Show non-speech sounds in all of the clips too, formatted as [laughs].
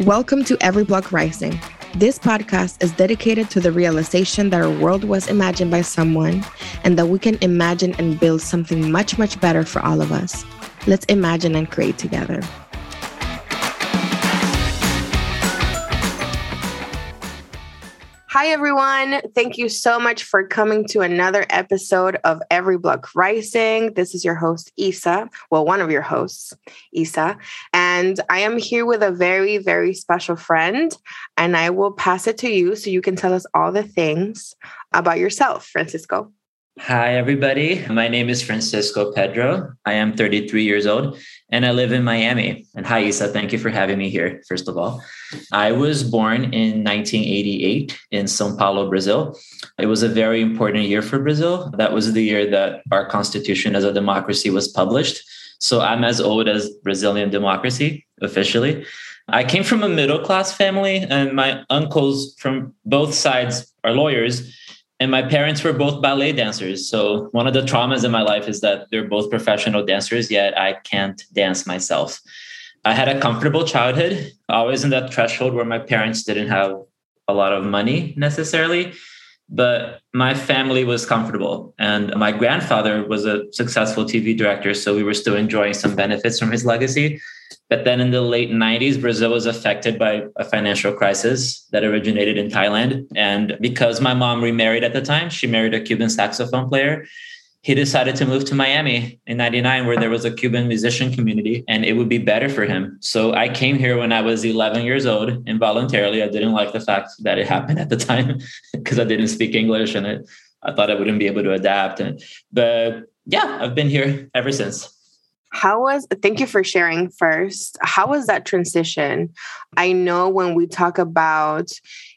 Welcome to Every Block Rising. This podcast is dedicated to the realization that our world was imagined by someone and that we can imagine and build something much, much better for all of us. Let's imagine and create together. Hi, everyone. Thank you so much for coming to another episode of Every Block Rising. This is your host, Isa. Well, one of your hosts, Isa. And I am here with a very, very special friend. And I will pass it to you so you can tell us all the things about yourself, Francisco. Hi, everybody. My name is Francisco Pedro. I am 33 years old and I live in Miami. And hi, Isa. Thank you for having me here, first of all. I was born in 1988 in Sao Paulo, Brazil. It was a very important year for Brazil. That was the year that our constitution as a democracy was published. So I'm as old as Brazilian democracy officially. I came from a middle class family, and my uncles from both sides are lawyers and my parents were both ballet dancers. So one of the traumas in my life is that they're both professional dancers, yet I can't dance myself. I had a comfortable childhood, always in that threshold where my parents didn't have a lot of money necessarily, but my family was comfortable. And my grandfather was a successful TV director, so we were still enjoying some benefits from his legacy. But then in the late 90s, Brazil was affected by a financial crisis that originated in Thailand. And because my mom remarried at the time, she married a Cuban saxophone player. He decided to move to Miami in 99, where there was a Cuban musician community and it would be better for him. So I came here when I was 11 years old involuntarily. I didn't like the fact that it [laughs] happened at the time because I didn't speak English and it, I thought I wouldn't be able to adapt. And, but yeah, I've been here ever since. How was, thank you for sharing first. How was that transition? I know when we talk about,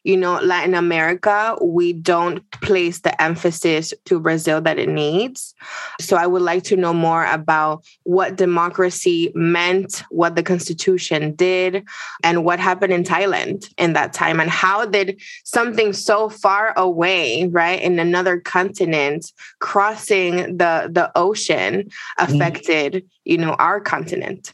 you know, Latin America, we don't place the emphasis to Brazil that it needs. So I would like to know more about what democracy meant, what the constitution did, and what happened in Thailand in that time, and how did something so far away, right, in another continent, crossing the the ocean, mm-hmm. affected, mm. you know, our continent.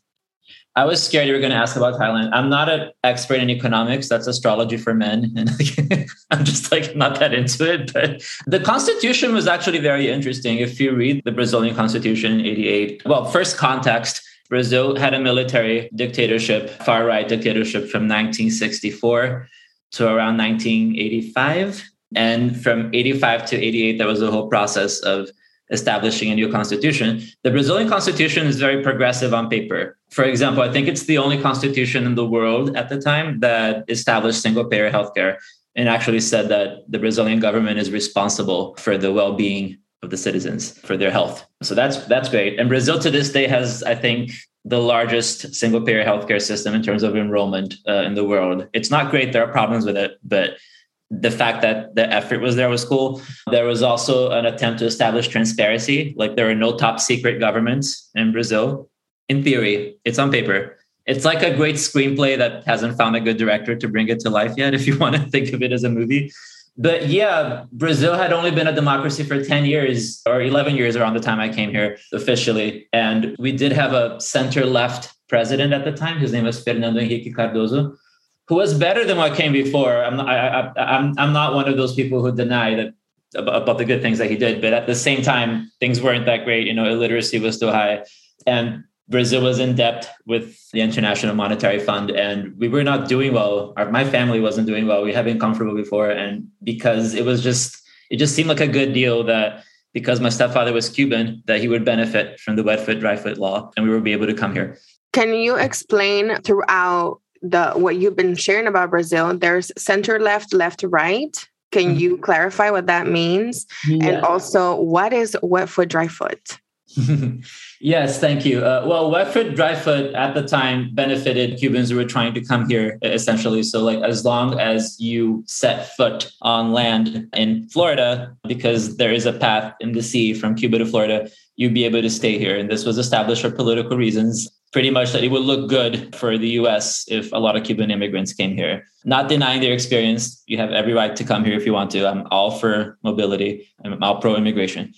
I was scared you were going to ask about Thailand. I'm not an expert in economics. That's astrology for men. [laughs] And I'm just like not that into it. But the constitution was actually very interesting. If you read the Brazilian constitution in 88, well, first context, Brazil had a military dictatorship, far right dictatorship from 1964 to around 1985. And from 85 to 88, there was a whole process of establishing a new constitution. The Brazilian constitution is very progressive on paper. For example, I think it's the only constitution in the world at the time that established single payer healthcare and actually said that the Brazilian government is responsible for the well-being of the citizens for their health. So that's that's great. And Brazil to this day has, I think, the largest single payer healthcare system in terms of enrollment uh, in the world. It's not great. There are problems with it, but the fact that the effort was there was cool. There was also an attempt to establish transparency. Like there are no top secret governments in Brazil. In theory, it's on paper. It's like a great screenplay that hasn't found a good director to bring it to life yet, [laughs] if you want to think of it as a movie. But yeah, Brazil had only been a democracy for 10 years or 11 years around the time I came here officially. And we did have a center left president at the time. His name was Fernando Henrique Cardoso who was better than what came before. I'm not, I, I, I'm, I'm not one of those people who deny that about the good things that he did, but at the same time, things weren't that great. You know, illiteracy was still high, and Brazil was in debt with the International Monetary Fund, and we were not doing well. Our, my family wasn't doing well. We had been comfortable before, and because it was just, it just seemed like a good deal that because my stepfather was Cuban, that he would benefit from the wet foot, dry foot law, and we would be able to come here. Can you explain throughout the what you've been sharing about Brazil, there's center left, left right. Can mm-hmm. you clarify what that means? Yeah. And also, what is wet foot, dry foot? [laughs] yes, thank you. Uh, well, wet foot, dry foot at the time benefited Cubans who were trying to come here, essentially. So, like, as long as you set foot on land in Florida, because there is a path in the sea from Cuba to Florida, you'd be able to stay here. And this was established for political reasons pretty much that it would look good for the US if a lot of Cuban immigrants came here. Not denying their experience. You have every right to come here if you want to. I'm all for mobility. I'm all pro immigration.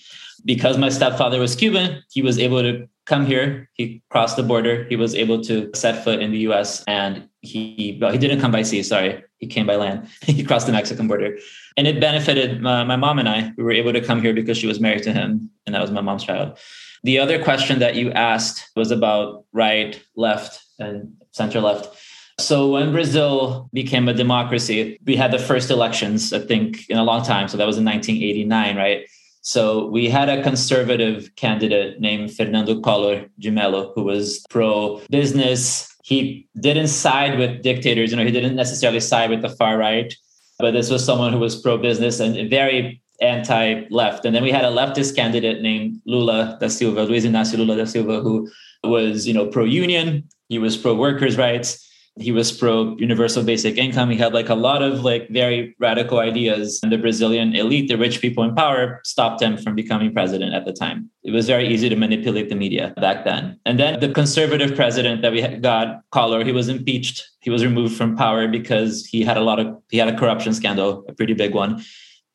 Because my stepfather was Cuban, he was able to come here. He crossed the border. He was able to set foot in the US and he, well, he didn't come by sea, sorry. He came by land. [laughs] he crossed the Mexican border. And it benefited my, my mom and I. We were able to come here because she was married to him and that was my mom's child. The other question that you asked was about right, left, and center left. So when Brazil became a democracy, we had the first elections, I think, in a long time. So that was in 1989, right? So we had a conservative candidate named Fernando Collor de Mello, who was pro business. He didn't side with dictators, you know, he didn't necessarily side with the far right, but this was someone who was pro business and very anti left. And then we had a leftist candidate named Lula da Silva, Luiz Inácio Lula da Silva, who was, you know, pro union, he was pro workers' rights. He was pro universal basic income. He had like a lot of like very radical ideas. And the brazilian elite the rich people in power stopped him from becoming president at the time. It was very easy to manipulate the media back then. And then the conservative president that we got Collor he was impeached. He was removed from power because he had a lot of he had a corruption scandal a pretty big one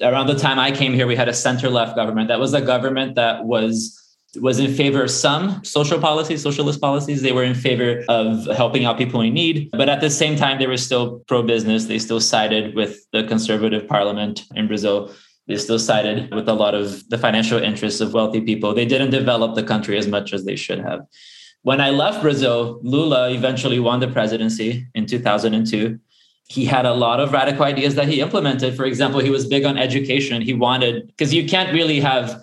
around the time i came here we had a center left government that was a government that was was in favor of some social policies, socialist policies. They were in favor of helping out people in need. But at the same time, they were still pro business. They still sided with the conservative parliament in Brazil. They still sided with a lot of the financial interests of wealthy people. They didn't develop the country as much as they should have. When I left Brazil, Lula eventually won the presidency in 2002 he had a lot of radical ideas that he implemented. For example, he was big on education. He wanted, because you can't really have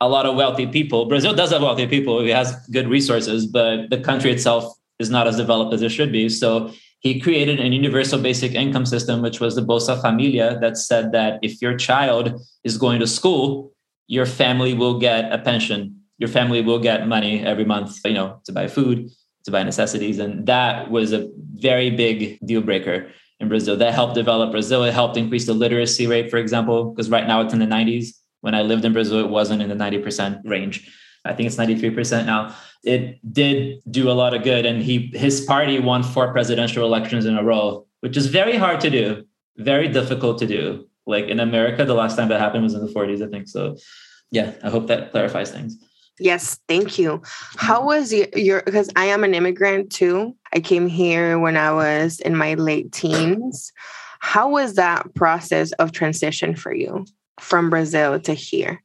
a lot of wealthy people. Brazil does have wealthy people. It has good resources, but the country itself is not as developed as it should be. So he created an universal basic income system, which was the Bolsa Familia, that said that if your child is going to school, your family will get a pension. Your family will get money every month, you know, to buy food, to buy necessities. And that was a very big deal breaker in Brazil. That helped develop Brazil. It helped increase the literacy rate, for example, because right now it's in the 90s when I lived in Brazil, it wasn't in the 90% range. I think it's 93% now. It did do a lot of good. And he his party won four presidential elections in a row, which is very hard to do, very difficult to do. Like in America, the last time that happened was in the 40s, I think. So yeah, I hope that clarifies things. Yes, thank you. How mm-hmm. was your, your because I am an immigrant too. I came here when I was in my late teens. How was that process of transition for you? from Brazil to here?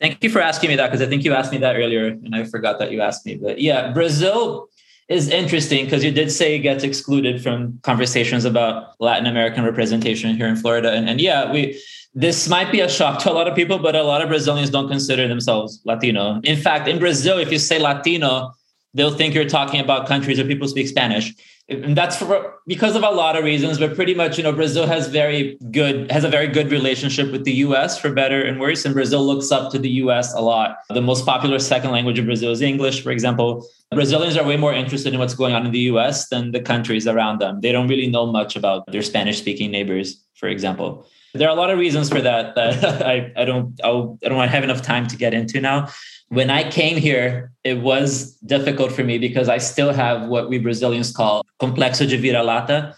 Thank you for asking me that because I think you asked me that earlier and I forgot that you asked me. But yeah, Brazil is interesting because you did say it gets excluded from conversations about Latin American representation here in Florida. And, and yeah, we this might be a shock to a lot of people, but a lot of Brazilians don't consider themselves Latino. In fact, in Brazil, if you say Latino, they'll think you're talking about countries where people speak Spanish. And that's for because of a lot of reasons but pretty much you know brazil has very good has a very good relationship with the us for better and worse and brazil looks up to the us a lot. The most popular second language in brazil is english for example. Brazilians are way more interested in what's going on in the us than the countries around them. They don't really know much about their spanish speaking neighbors for example there are a lot of reasons for that that [laughs] I, I don't I'll, I don't have enough time to get into now when I came here, it was difficult for me because I still have what we Brazilians call complexo de vira-lata,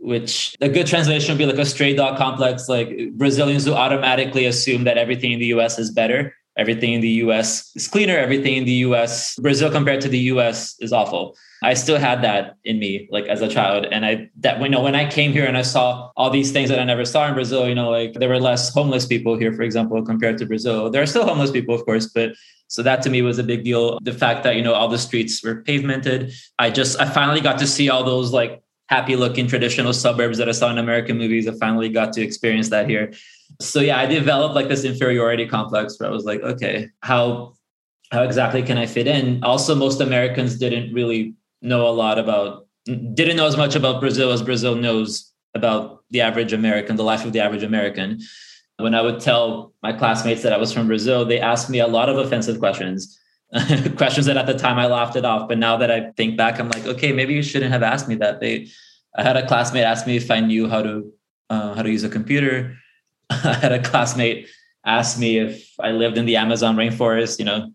which a good translation would be like a stray dog complex, like Brazilians who automatically assume that everything in the US is better. Everything in the US is cleaner. Everything in the US, Brazil compared to the US is awful. I still had that in me, like as a child. And I that you know when I came here and I saw all these things that I never saw in Brazil, you know, like there were less homeless people here, for example, compared to Brazil. There are still homeless people, of course, but so that to me was a big deal. The fact that, you know, all the streets were pavemented. I just I finally got to see all those like happy looking traditional suburbs that I saw in American movies. I finally got to experience that here. So yeah, I developed like this inferiority complex where I was like, okay, how how exactly can I fit in? Also, most Americans didn't really know a lot about didn't know as much about Brazil as Brazil knows about the average American, the life of the average American. When I would tell my classmates that I was from Brazil, they asked me a lot of offensive questions, [laughs] questions that at the time I laughed it off. But now that I think back, I'm like, okay, maybe you shouldn't have asked me that. They, I had a classmate ask me if I knew how to uh, how to use a computer. [laughs] I had a classmate ask me if I lived in the Amazon rainforest. You know,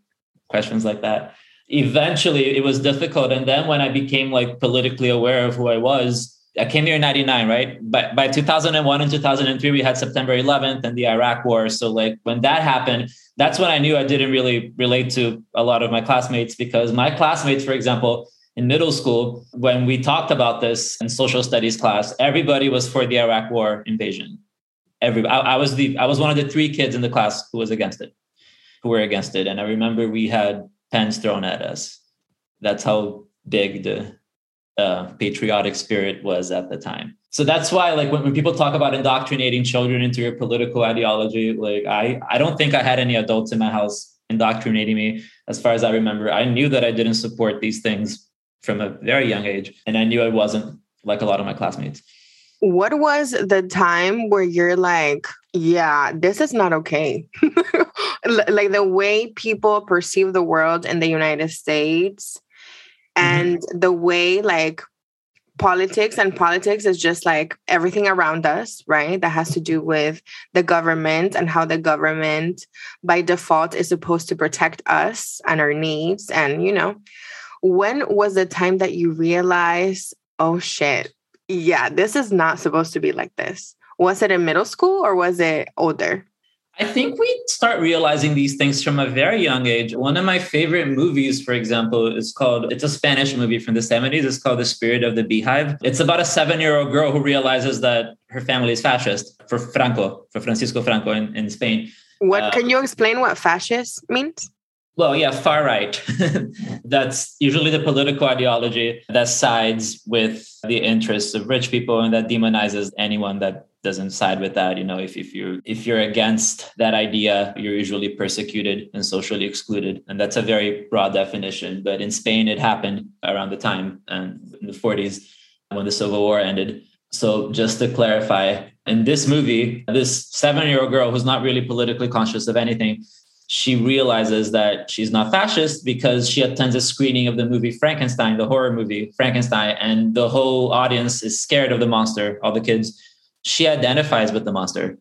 questions like that eventually it was difficult and then when i became like politically aware of who i was I came here in 99, right? But by 2001 and 2003, we had September 11th and the Iraq war. So, like, when that happened, that's when I knew I didn't really relate to a lot of my classmates because my classmates, for example, in middle school, when we talked about this in social studies class, everybody was for the Iraq war invasion. Every I, I was the I was one of the three kids in the class who was against it, who were against it. And I remember we had pens thrown at us. That's how big the uh, patriotic spirit was at the time. So that's why, like, when, when people talk about indoctrinating children into your political ideology, like, I, I don't think I had any adults in my house indoctrinating me. As far as I remember, I knew that I didn't support these things from a very young age, and I knew I wasn't like a lot of my classmates. What was the time where you're like, yeah, this is not okay? [laughs] like the way people perceive the world in the United States Mm-hmm. and mm-hmm. the way like politics and politics is just like everything around us right that has to do with the government and how the government by default is supposed to protect us and our needs and you know when was the time that you realized oh shit yeah this is not supposed to be like this was it in middle school or was it older I think we start realizing these things from a very young age. One of my favorite movies, for example, is called, it's a Spanish movie from the 70s. It's called The Spirit of the Beehive. It's about a seven year old girl who realizes that her family is fascist for Franco, for Francisco Franco in, in Spain. What uh, can you explain what fascist means? Well, yeah, far right. [laughs] That's usually the political ideology that sides with the interests of rich people and that demonizes anyone that doesn't side with that. You know if, if you're if you're against that idea you're usually persecuted and socially excluded. And that's a very broad definition. But in spain it happened around the time and in the 40s when the civil war ended. So just to clarify in this movie this seven year old girl who's not really politically conscious of anything she realizes that she's not fascist because she attends a screening of the movie Frankenstein, the horror movie Frankenstein, and the whole audience is scared of the monster, all the kids she identifies with the monster.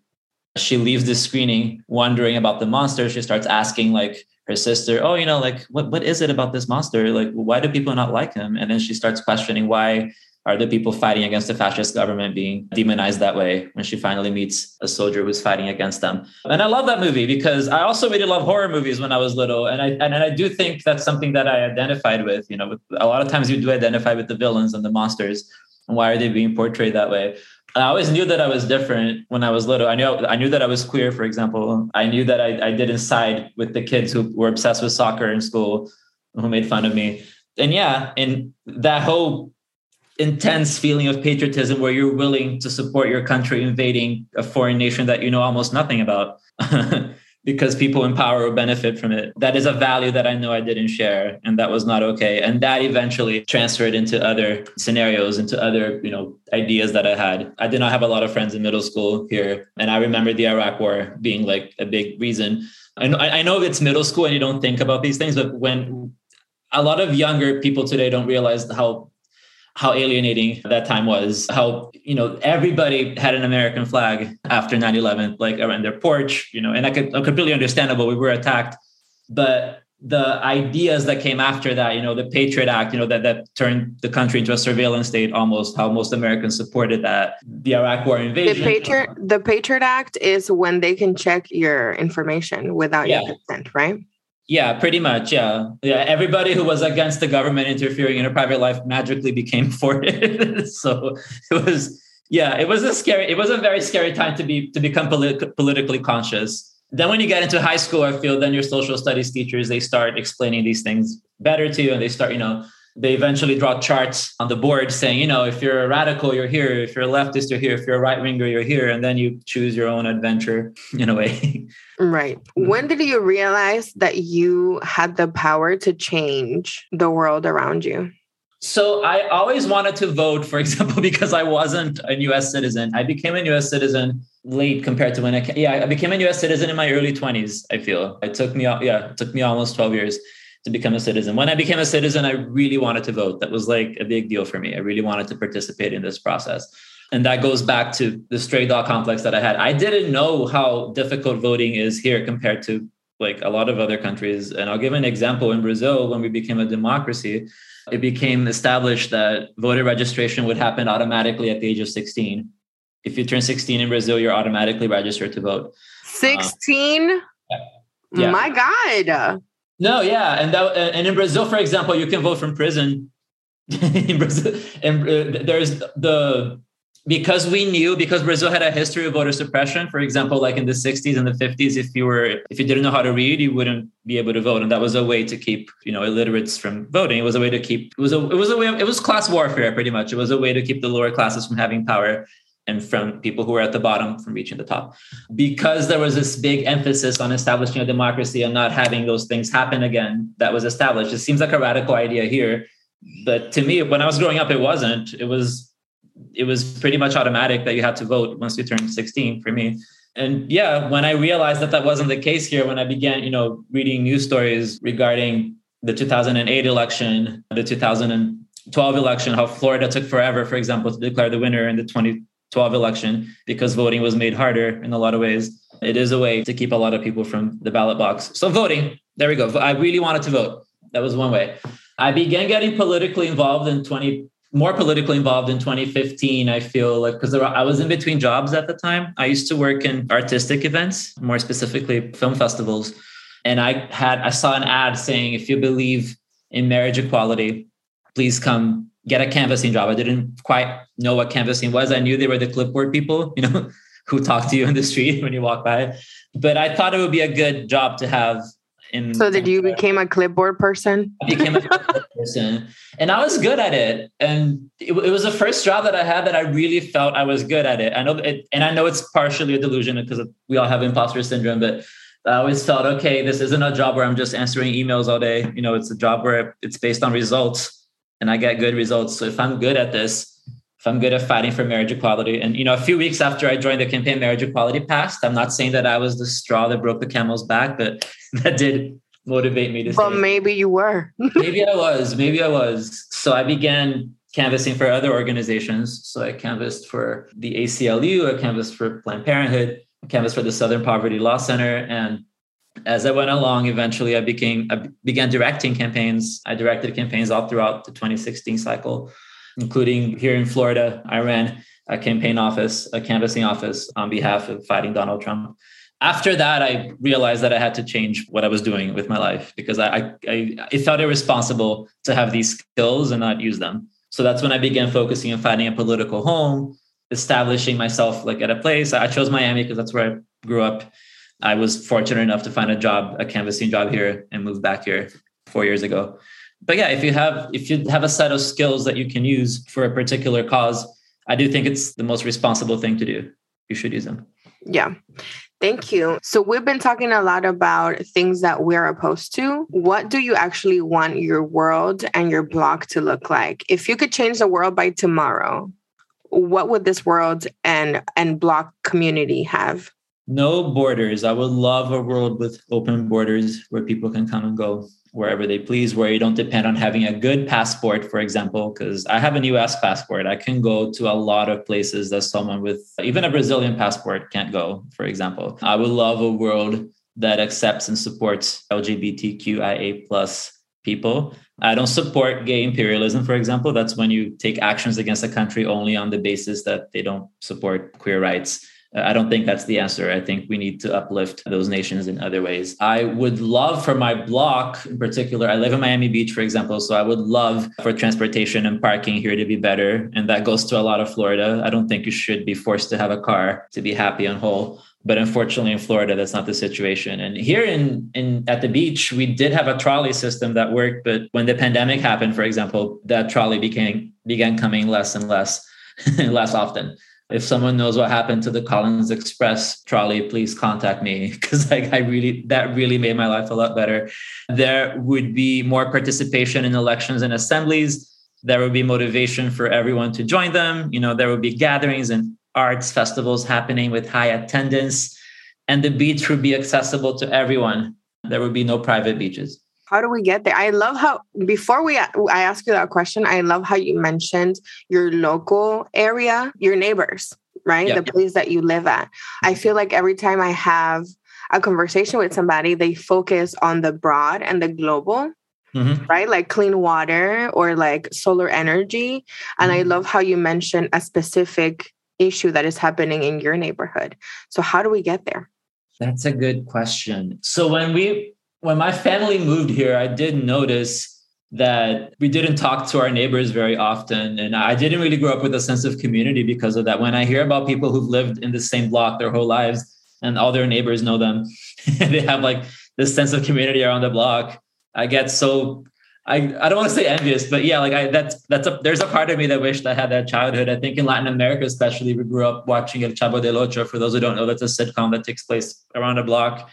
She leaves the screening wondering about the monster. She starts asking like her sister, "Oh, you know, like what what is it about this monster? Like why do people not like him?" And then she starts questioning why are the people fighting against the fascist government being demonized that way when she finally meets a soldier who's fighting against them. And I love that movie because I also really love horror movies when I was little. And I and I do think that's something that I identified with. You know, a lot of times you do identify with the villains and the monsters. And why are they being portrayed that way? I always knew that I was different when I was little. I knew I knew that I was queer, for example. I knew that I, I didn't side with the kids who were obsessed with soccer in school, who made fun of me. And yeah, and that whole intense feeling of patriotism where you're willing to support your country invading a foreign nation that you know almost nothing about. [laughs] because people in power will benefit from it. That is a value that I know I didn't share and that was not okay. And that eventually transferred into other scenarios, into other, you know, ideas that I had. I did not have a lot of friends in middle school here. And I remember the Iraq war being like a big reason. I know, I know it's middle school and you don't think about these things, but when a lot of younger people today don't realize how how alienating that time was how you know everybody had an american flag after 9-11 like around their porch you know and i could completely understandable we were attacked. But the ideas that came after that you know the patriot act you know that that turned the country into a surveillance state almost how most americans supported that the iraq war invasion. The patriot the patriot act is when they can check your information without yeah. your consent right yeah, pretty much. Yeah. Yeah. Everybody who was against the government interfering in a private life magically became [laughs] for it. so it was, yeah, it was a scary, it was a very scary time to be, to become polit- politically conscious. Then when you get into high school, I feel then your social studies teachers, they start explaining these things better to you and they start, you know, they eventually draw charts on the board saying, you know, if you're a radical, you're here. If you're a leftist, you're here. If you're a right winger, you're here. And then you choose your own adventure in a way. Right. Mm-hmm. When did you realize that you had the power to change the world around you? So I always wanted to vote, for [laughs] example, because I wasn't a US citizen. I became a US citizen late compared to when I yeah, I became a US citizen in my early 20s, I feel. It took me yeah, it took me almost 12 years to become a citizen. When I became a citizen, I really wanted to vote. That was like a big deal for me. I really wanted to participate in this process. And that goes back to the stray dog complex that I had. I didn't know how difficult voting is here compared to like a lot of other countries. And I'll give an example. In Brazil, when we became a democracy, it became established that voter registration would happen automatically at the age of 16. If you turn 16 in Brazil, you're automatically registered to vote. 16? Uh, yeah. My God. No, yeah. And that, and in Brazil, for example, you can vote from prison. [laughs] in Brazil, and uh, there's the because we knew because Brazil had a history of voter suppression. For example, like in the 60s and the 50s, if you were if you didn't know how to read, you wouldn't be able to vote, and that was a way to keep you know illiterates from voting. It was a way to keep it was a it was a way it was class warfare pretty much. It was a way to keep the lower classes from having power and from people who were at the bottom from reaching the top. Because there was this big emphasis on establishing a democracy and not having those things happen again that was established. It seems like a radical idea here. But to me, when I was growing up, it wasn't. It was it was pretty much automatic that you had to vote once you turned 16 for me and yeah when i realized that that wasn't the case here when i began you know reading news stories regarding the 2008 election the 2012 election how florida took forever for example to declare the winner in the 2012 election because voting was made harder in a lot of ways. It is a way to keep a lot of people from the ballot box. So voting there we go. I really wanted to vote. That was one way. I began getting politically involved in 20 more politically involved in 2015 i feel like because i was in between jobs at the time. I used to work in artistic events more specifically film festivals. And i had i saw an ad saying if you believe in marriage equality please come get a canvassing job i didn't quite know what canvassing was. I knew they were the clipboard people [laughs] you know who talk to you in the street when you walk by. But i thought it would be a good job to have in so did you became a clipboard person? I became a [laughs] clipboard person. And i was good at it. And it, it, was the first job that i had that i really felt i was good at it. I know it, and i know it's partially a delusion because we all have imposter syndrome but i always felt okay this isn't a job where i'm just answering emails all day. You know it's a job where it's based on results and i get good results so if i'm good at this if I'm good at fighting for marriage equality. And you know, a few weeks after I joined the campaign, marriage equality passed. I'm not saying that I was the straw that broke the camel's back, but [laughs] that did motivate me to. But say, maybe you were. [laughs] maybe I was. Maybe I was. So I began canvassing for other organizations. So I canvassed for the ACLU. I canvassed for Planned Parenthood. I canvassed for the Southern Poverty Law Center, and as I went along, eventually I became I began directing campaigns. I directed campaigns all throughout the 2016 cycle including here in Florida. I ran a campaign office, a canvassing office on behalf of fighting Donald Trump. After that, I realized that I had to change what I was doing with my life because I, I, I felt irresponsible to have these skills and not use them. So that's when I began focusing on finding a political home, establishing myself like at a place. I chose Miami because that's where I grew up. I was fortunate enough to find a job, a canvassing job here, and move back here four years ago but yeah, if you have if you have a set of skills that you can use for a particular cause, I do think it's the most responsible thing to do. You should use them. Yeah. Thank you. So we've been talking a lot about things that we're opposed to. What do you actually want your world and your block to look like? If you could change the world by tomorrow, what would this world and and block community have? No borders. I would love a world with open borders where people can come and go wherever they please, where you don't depend on having a good passport, for example, because I have a US passport. I can go to a lot of places that someone with even a Brazilian passport can't go, for example. I would love a world that accepts and supports LGBTQIA plus people. I don't support gay imperialism, for example. That's when you take actions against a country only on the basis that they don't support queer rights. I don't think that's the answer. I think we need to uplift those nations in other ways. I would love for my block in particular, I live in Miami Beach, for example. So I would love for transportation and parking here to be better. And that goes to a lot of Florida. I don't think you should be forced to have a car to be happy and whole. But unfortunately in Florida, that's not the situation. And here in, in at the beach, we did have a trolley system that worked. But when the pandemic happened, for example, that trolley became began coming less and less, [laughs] less often if someone knows what happened to the Collins Express trolley, please contact me [laughs] because like I really that really made my life a lot better. There would be more participation in elections and assemblies. There would be motivation for everyone to join them. You know, there would be gatherings and arts festivals happening with high attendance, and the beach would be accessible to everyone. There would be no private beaches. How do we get there? I love how before we I ask you that question, I love how you mentioned your local area, your neighbors, right? The place that you live at. I feel like every time I have a conversation with somebody, they focus on the broad and the global. Mm-hmm. Right, like clean water or like solar energy. And mm-hmm. I love how you mentioned a specific issue that is happening in your neighborhood. So, how do we get there? That's a good question. So, when we when my family moved here, I did notice that we didn't talk to our neighbors very often. And I didn't really grow up with a sense of community because of that. When I hear about people who've lived in the same block their whole lives and all their neighbors know them, [laughs] they have like this sense of community around the block. I get so I, I don't want to say envious, but yeah, like I that's that's a there's a part of me that wished I had that childhood. I think in Latin America, especially, we grew up watching El Chavo del Ocho. For those who don't know, that's a sitcom that takes place around a block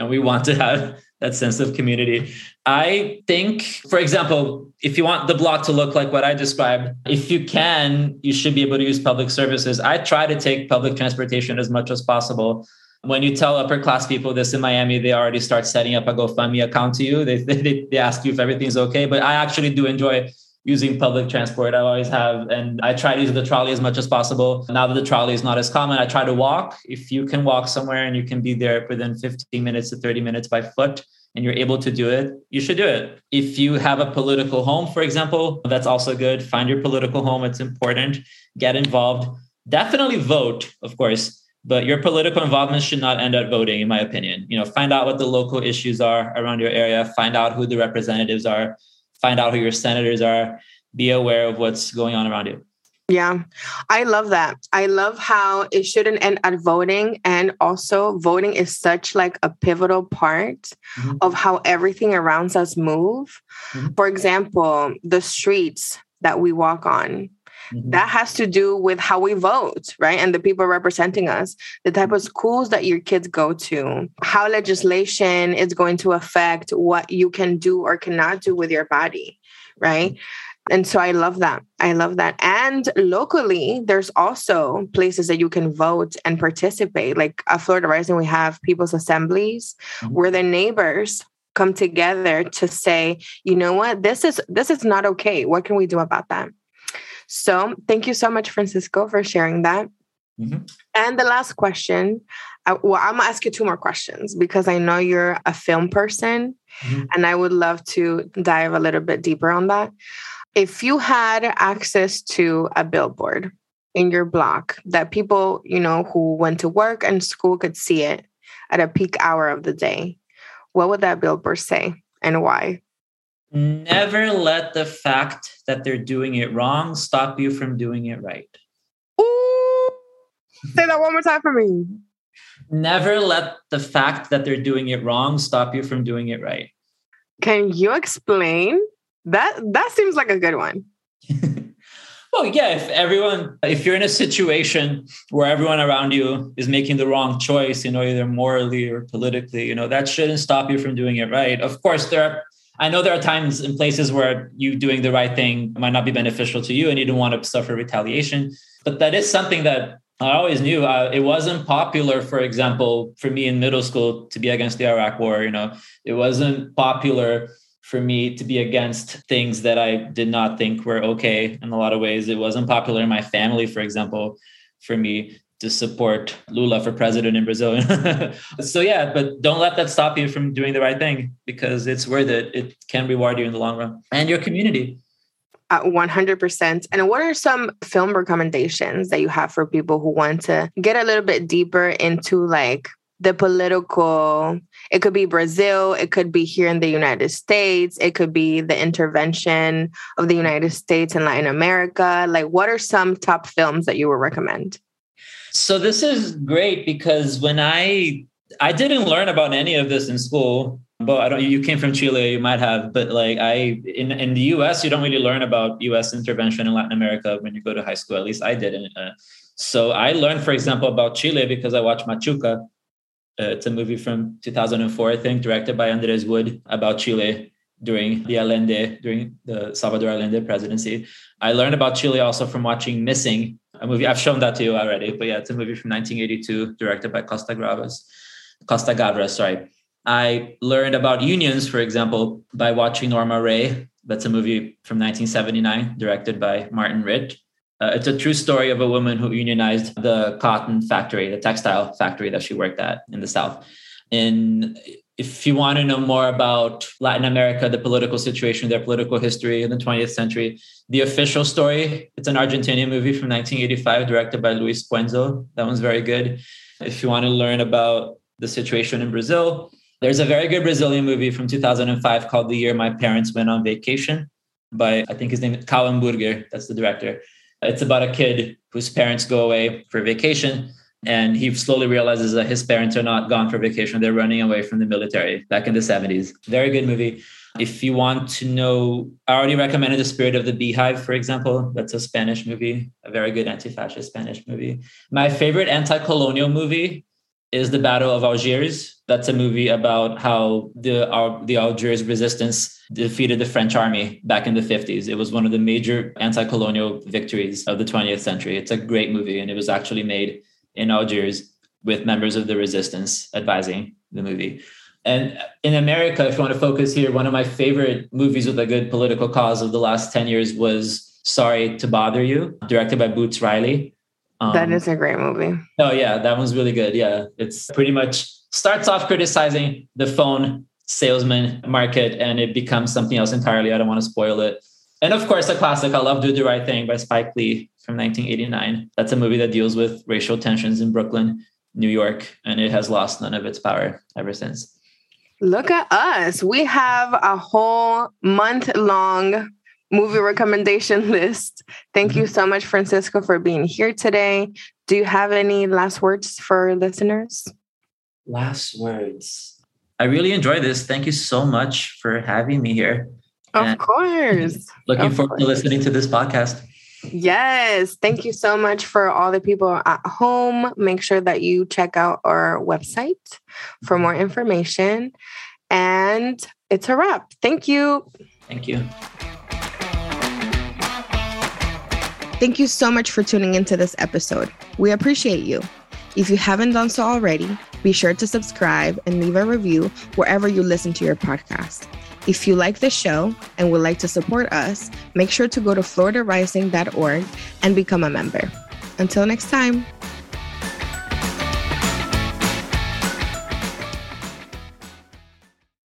and we want to have that sense of community. I think, for example, if you want the block to look like what I described, if you can, you should be able to use public services. I try to take public transportation as much as possible. When you tell upper class people this in Miami, they already start setting up a GoFundMe account to you. They, [laughs] they, they ask you if everything's okay. But I actually do enjoy using public transport. I always have, and I try to use the trolley as much as possible. Now that the trolley is not as common, I try to walk. If you can walk somewhere and you can be there within 15 minutes to 30 minutes by foot, and you're able to do it, you should do it. If you have a political home, for example, that's also good. Find your political home, it's important. Get involved. Definitely vote, of course, but your political involvement should not end at voting, in my opinion. You know, find out what the local issues are around your area, find out who the representatives are find out who your senators are, be aware of what's going on around you. Yeah, I love that. I love how it shouldn't end at voting. And also, voting is such like a pivotal part mm-hmm. of how everything around us move. Mm-hmm. For example, the streets that we walk on, Mm-hmm. That has to do with how we vote, right? And the people representing us, the type of schools that your kids go to, how legislation is going to affect what you can do or cannot do with your body, right? And so I love that. I love that. And locally, there's also places that you can vote and participate. Like at Florida Rising, we have people's assemblies mm-hmm. where the neighbors come together to say, you know what, this is this is not okay. What can we do about that? So thank you so much, Francisco, for sharing that. Mm-hmm. And the last question, uh, well, I'm gonna ask you two more questions because I know you're a film person, mm-hmm. and I would love to dive a little bit deeper on that. If you had access to a billboard in your block that people, you know, who went to work and school could see it at a peak hour of the day, what would that billboard say and why? Never let the fact that they're doing it wrong stop you from doing it right. Ooh. Say that one more time for me. Never let the fact that they're doing it wrong stop you from doing it right. Can you explain? That that seems like a good one. [laughs] well, yeah, if everyone if you're in a situation where everyone around you is making the wrong choice, you know, either morally or politically, you know, that shouldn't stop you from doing it right. Of course, there are I know there are times and places where you doing the right thing might not be beneficial to you and you don't want to suffer retaliation. But that is something that I always knew. Uh, it wasn't popular, for example, for me in middle school to be against the Iraq war. You know, it wasn't popular for me to be against things that I did not think were okay in a lot of ways. It wasn't popular in my family, for example, for me to support Lula for president in Brazil. [laughs] so yeah, but don't let that stop you from doing the right thing because it's worth it. It can reward you in the long run and your community. Uh, 100%. And what are some film recommendations that you have for people who want to get a little bit deeper into like the political it could be brazil it could be here in the united states it could be the intervention of the united states and latin america like what are some top films that you would recommend so this is great because when I I didn't learn about any of this in school. But I don't. You came from Chile, you might have, but like I in in the U.S., you don't really learn about U.S. intervention in Latin America when you go to high school. At least I didn't. Uh, so I learned, for example, about Chile because I watched Machuca. Uh, it's a movie from 2004, I think, directed by Andres Wood about Chile during the Allende, during the Salvador Allende presidency. I learned about Chile also from watching Missing, a movie. I've shown that to you already, but yeah, it's a movie from 1982, directed by Costa Gavras. Costa Gavras, sorry. I learned about unions, for example, by watching Norma Rae. That's a movie from 1979, directed by Martin Ritt. Uh, it's a true story of a woman who unionized the cotton factory, the textile factory that she worked at in the South. in if you want to know more about Latin America, the political situation, their political history in the 20th century, The Official Story, it's an Argentinian movie from 1985 directed by Luis Puenzo. That one's very good. If you want to learn about the situation in Brazil, there's a very good Brazilian movie from 2005 called The Year My Parents Went on Vacation by, I think his name is Karl Hamburger. That's the director. It's about a kid whose parents go away for vacation and he slowly realizes that his parents are not gone for vacation. They're running away from the military back in the 70s. Very good movie. If you want to know, I already recommended The Spirit of the Beehive, for example. That's a Spanish movie, a very good anti fascist Spanish movie. My favorite anti colonial movie is The Battle of Algiers. That's a movie about how the, our, the Algiers resistance defeated the French army back in the 50s. It was one of the major anti colonial victories of the 20th century. It's a great movie, and it was actually made in Algiers with members of the resistance advising the movie. And in America, if you want to focus here, one of my favorite movies with a good political cause of the last 10 years was Sorry to Bother You, directed by Boots Riley. Um, that is a great movie. Oh, yeah, that one's really good. Yeah, it's pretty much starts off criticizing the phone salesman market and it becomes something else entirely. I don't want to spoil it. And of course, a classic, I Love Do the Right Thing by Spike Lee from 1989. That's a movie that deals with racial tensions in Brooklyn, New York, and it has lost none of its power ever since. Look at us. We have a whole month long movie recommendation [laughs] list. Thank you mm-hmm. so much, Francisco, for being here today. Do you have any last words for listeners? Last words. I really enjoy this. Thank you so much for having me here. Of course. Looking of forward course. to listening to this podcast. Yes. Thank you so much for all the people at home. Make sure that you check out our website for more information. And it's a wrap. Thank you. Thank you. Thank you so much for tuning into this episode. We appreciate you. If you haven't done so already, be sure to subscribe and leave a review wherever you listen to your podcast. If you like the show and would like to support us, make sure to go to floridarising.org and become a member. Until next time.